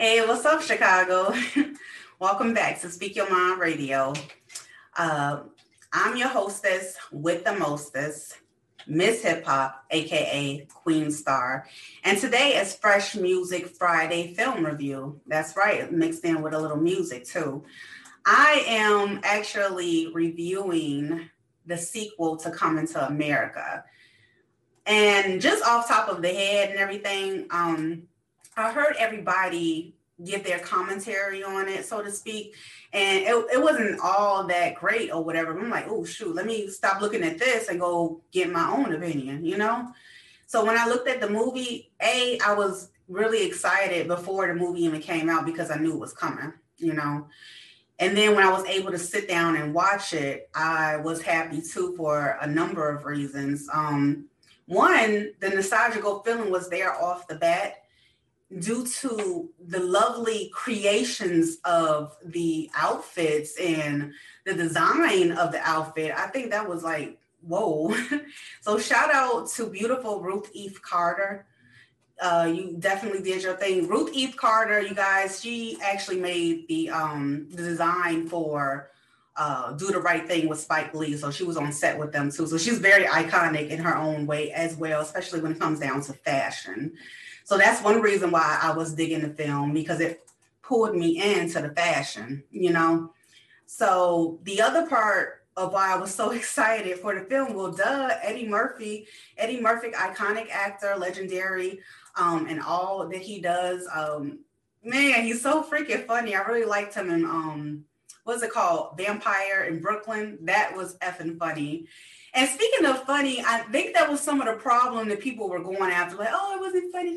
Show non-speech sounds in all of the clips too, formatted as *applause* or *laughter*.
Hey, what's up, Chicago? *laughs* Welcome back to Speak Your Mind Radio. Uh, I'm your hostess with the mostest, Miss Hip Hop, aka Queen Star. And today is Fresh Music Friday film review. That's right, mixed in with a little music too. I am actually reviewing the sequel to Coming to America. And just off top of the head and everything, um, I heard everybody give their commentary on it, so to speak. And it, it wasn't all that great or whatever. I'm like, oh, shoot, let me stop looking at this and go get my own opinion, you know? So when I looked at the movie, A, I was really excited before the movie even came out because I knew it was coming, you know? And then when I was able to sit down and watch it, I was happy too for a number of reasons. Um, one, the nostalgical feeling was there off the bat due to the lovely creations of the outfits and the design of the outfit, I think that was like, whoa. *laughs* so shout out to beautiful Ruth Eve Carter. Uh, you definitely did your thing. Ruth Eve Carter, you guys, she actually made the um the design for uh, do the right thing with Spike Lee. So she was on set with them too. So she's very iconic in her own way as well, especially when it comes down to fashion. So that's one reason why I was digging the film because it pulled me into the fashion, you know. So the other part of why I was so *laughs* excited for the film, well, duh, Eddie Murphy, Eddie Murphy, iconic actor, legendary, um, and all that he does. Um, man, he's so freaking funny. I really liked him in um, what's it called, Vampire in Brooklyn. That was effing funny. And speaking of funny, I think that was some of the problem that people were going after, like, oh, it wasn't funny.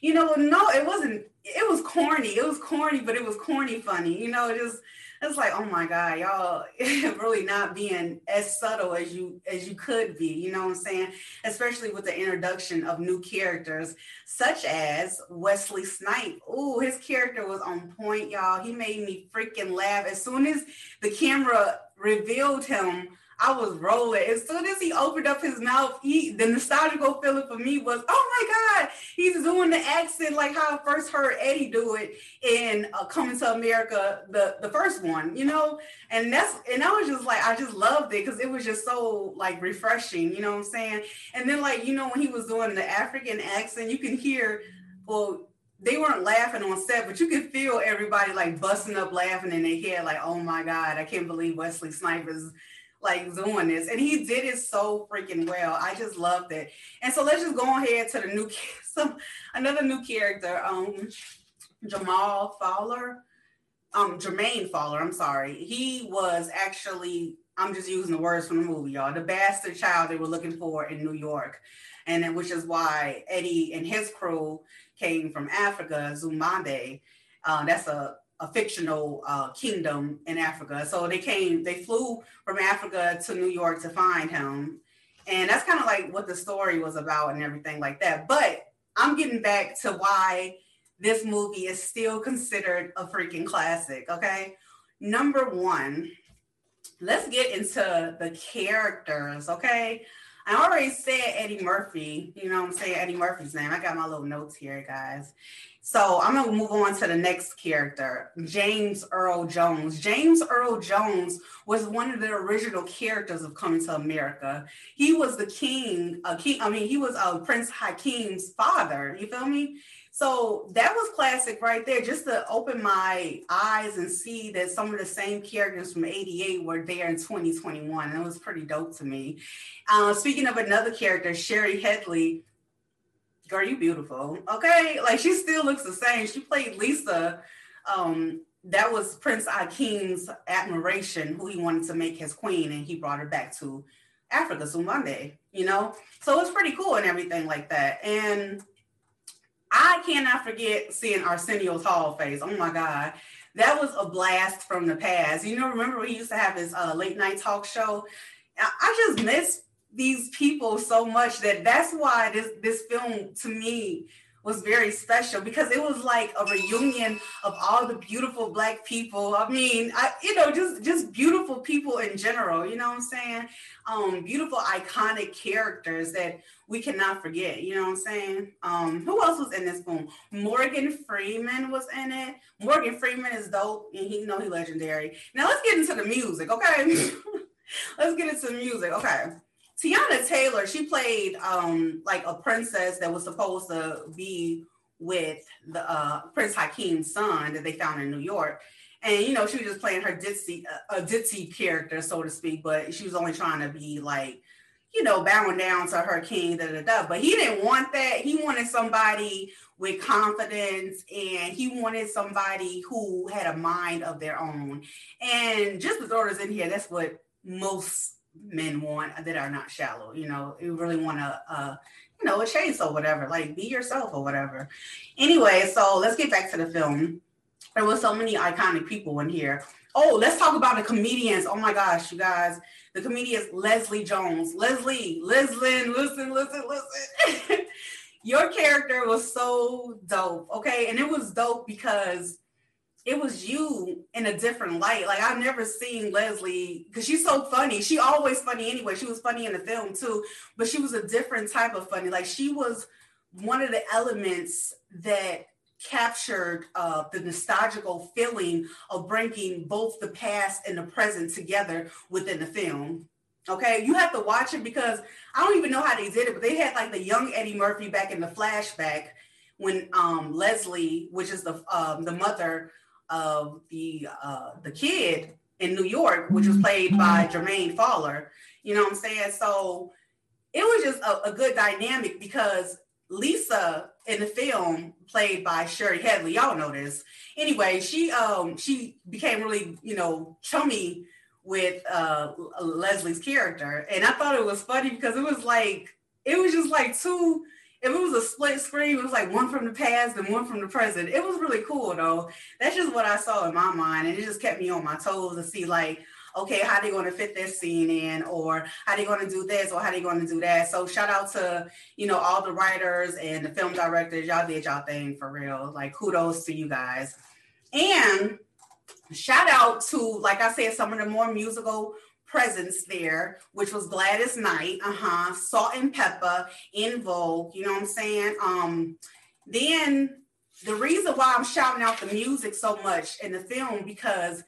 You know, no, it wasn't. It was corny. It was corny, but it was corny funny. You know, it just it's like, oh my God, y'all *laughs* really not being as subtle as you as you could be, you know what I'm saying? Especially with the introduction of new characters, such as Wesley Snipe. Oh, his character was on point, y'all. He made me freaking laugh. As soon as the camera revealed him I was rolling. As soon as he opened up his mouth, he the nostalgical feeling for me was, oh my God, he's doing the accent like how I first heard Eddie do it in uh, Coming to America, the the first one, you know. And that's and I was just like, I just loved it because it was just so like refreshing, you know what I'm saying? And then like you know when he was doing the African accent, you can hear, well, they weren't laughing on set, but you could feel everybody like busting up laughing in their head, like, oh my God, I can't believe Wesley Snipes like doing this. And he did it so freaking well. I just loved it. And so let's just go ahead to the new *laughs* some another new character, um Jamal Fowler. Um Jermaine Fowler, I'm sorry. He was actually, I'm just using the words from the movie, y'all, the bastard child they were looking for in New York. And then which is why Eddie and his crew came from Africa, Zamunda. Uh, that's a a fictional uh, kingdom in Africa. So they came, they flew from Africa to New York to find him. And that's kind of like what the story was about and everything like that. But I'm getting back to why this movie is still considered a freaking classic. Okay. Number one, let's get into the characters. Okay. I already said Eddie Murphy. You know I'm saying? Eddie Murphy's name. I got my little notes here, guys. So I'm going to move on to the next character, James Earl Jones. James Earl Jones was one of the original characters of Coming to America. He was the king, uh, king I mean, he was uh, Prince Hakim's father. You feel me? So that was classic right there, just to open my eyes and see that some of the same characters from 88 were there in 2021. And it was pretty dope to me. Uh, speaking of another character, Shari Headley, girl, you beautiful. Okay. Like she still looks the same. She played Lisa. Um, that was Prince Akeem's admiration, who he wanted to make his queen, and he brought her back to Africa Zamunda, you know? So it's pretty cool and everything like that. And I cannot forget seeing Arsenio's Hall face. Oh my God. That was a blast from the past. You know, remember we used to have this uh, late night talk show? I just miss these people so much that that's why this this film to me was very special because it was like a reunion of all the beautiful black people. I mean, I, you know, just just beautiful people in general. You know what I'm saying? Um, beautiful, iconic characters that we cannot forget. You know what I'm saying? Um, who else was in this film? Morgan Freeman was in it. Morgan Freeman is dope, and he you know he legendary. Now let's get into the music, okay? *laughs* let's get into the music, okay? Teyana Taylor, she played um like a princess that was supposed to be with the uh, Prince Hakeem's son that they found in New York. And you know, she was just playing her ditzy, a ditzy character, so to speak, but she was only trying to be like, you know, bowing down to her king, da da da. But he didn't want that. He wanted somebody with confidence and he wanted somebody who had a mind of their own. And just the daughters in here, that's what most men want that are not shallow. You know, you really want to, uh, you know, a chase or whatever. Like be yourself or whatever. Anyway, so let's get back to the film. There was so many iconic people in here. Oh, let's talk about the comedians. Oh my gosh, you guys, the comedians Leslie Jones. Leslie, listen, listen, listen, listen. *laughs* Your character was so dope. Okay. And it was dope because it was you in a different light. Like I've never seen Leslie because she's so funny. She always funny anyway. She was funny in the film too, but she was a different type of funny. Like she was one of the elements that captured uh, the nostalgical feeling of bringing both the past and the present together within the film. Okay, you have to watch it because I don't even know how they did it, but they had like the young Eddie Murphy back in the flashback when um, Leslie, which is the um, the mother of the uh, the kid in New York, which was played by Jermaine Fowler. You know what I'm saying? So it was just a, a good dynamic because Lisa in the film, played by Shari Headley, y'all know this. Anyway, she um she became really you know chummy with uh Leslie's character, and I thought it was funny because it was like it was just like two if it was a split screen, it was like one from the past and one from the present. It was really cool though. That's just what I saw in my mind, and it just kept me on my toes to see like, okay, how they going to fit this scene in, or how they going to do this, or how they going to do that. So shout out to you know all the writers and the film directors. Y'all did y'all thing for real. Like kudos to you guys, and shout out to like I said, some of the more musical presence there, which was Gladys Knight, uh-huh, Salt and Pepper, En Vogue, you know what I'm saying? Um, then the reason why I'm shouting out the music so much in the film, because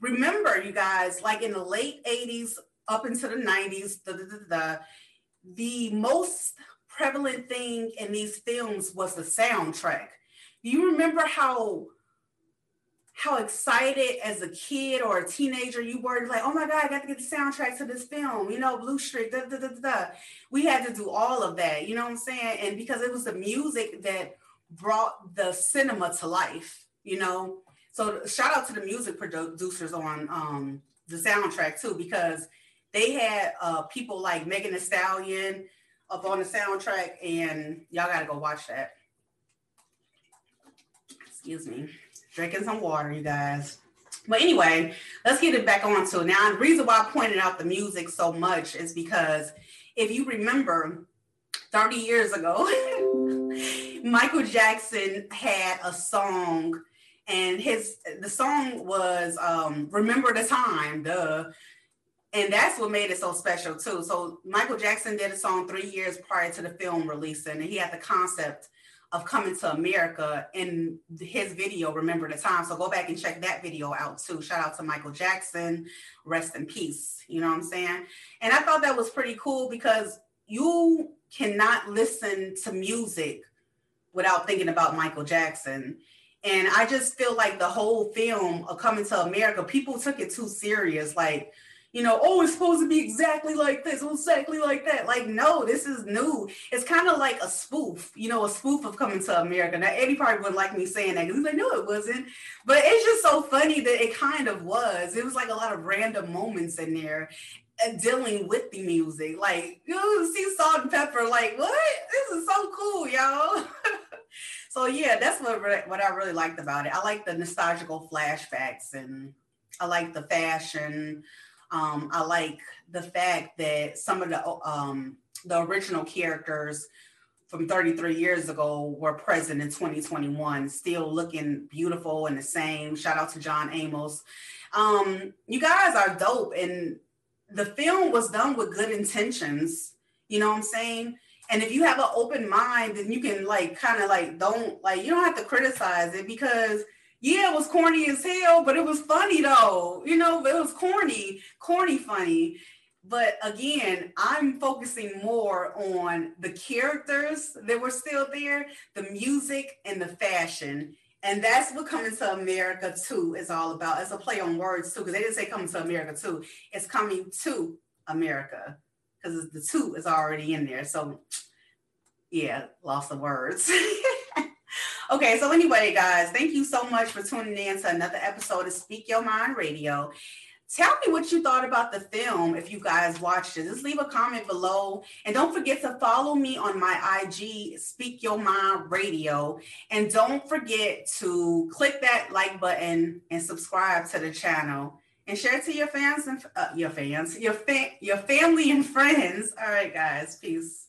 remember, you guys, like in the late 80s up into the 90s, the, the, the, the most prevalent thing in these films was the soundtrack. Do you remember how how excited as a kid or a teenager you were like, oh my God, I got to get the soundtrack to this film, you know, Blue Streak, da, da, da, da. We had to do all of that, you know what I'm saying? And because it was the music that brought the cinema to life, you know? So shout out to the music producers on um, the soundtrack too, because they had uh, people like Megan Thee Stallion up on the soundtrack and y'all got to go watch that. Excuse me drinking some water, you guys. But anyway, let's get it back on to now. The reason why I pointed out the music so much is because if you remember 30 years ago, *laughs* Michael Jackson had a song and his the song was um remember the time duh and that's what made it so special too so michael jackson did a song three years prior to the film releasing and he had the concept of coming to America in his video, Remember the Time. So go back and check that video out too. Shout out to Michael Jackson. Rest in peace. You know what I'm saying? And I thought that was pretty cool because you cannot listen to music without thinking about Michael Jackson. And I just feel like the whole film of Coming to America, people took it too serious. Like, you know, oh, it's supposed to be exactly like this, exactly like that. Like, no, this is new. It's kind of like a spoof, you know, a spoof of Coming to America. Now, Eddie probably wouldn't like me saying that because he's like, no, it wasn't. But it's just so funny that it kind of was. It was like a lot of random moments in there uh, dealing with the music. Like, you see Salt-N-Pepa, like, what? This is so cool, y'all. *laughs* so yeah, that's what what I really liked about it. I like the nostalgical flashbacks and I like the fashion. Um, I like the fact that some of the um, the original characters from 33 years ago were present in 2021, still looking beautiful and the same. Shout out to John Amos. Um, you guys are dope, and the film was done with good intentions. You know what I'm saying? And if you have an open mind, then you can like kind of like don't like you don't have to criticize it because yeah, it was corny as hell, but it was funny though. You know, it was corny, corny funny. But again, I'm focusing more on the characters that were still there, the music and the fashion. And that's what Coming to America 2 is all about. It's a play on words too, because they didn't say Coming to America 2. It's coming to America because the two is already in there. So yeah, lost the words. *laughs* okay, so anyway, guys, thank you so much for tuning in to another episode of Speak Your Mind Radio. Tell me what you thought about the film if you guys watched it. Just leave a comment below. And don't forget to follow me on my IG, Speak Your Mind Radio. And don't forget to click that like button and subscribe to the channel and share it to your fans and uh, your fans, your fa- your family and friends. All right, guys, peace.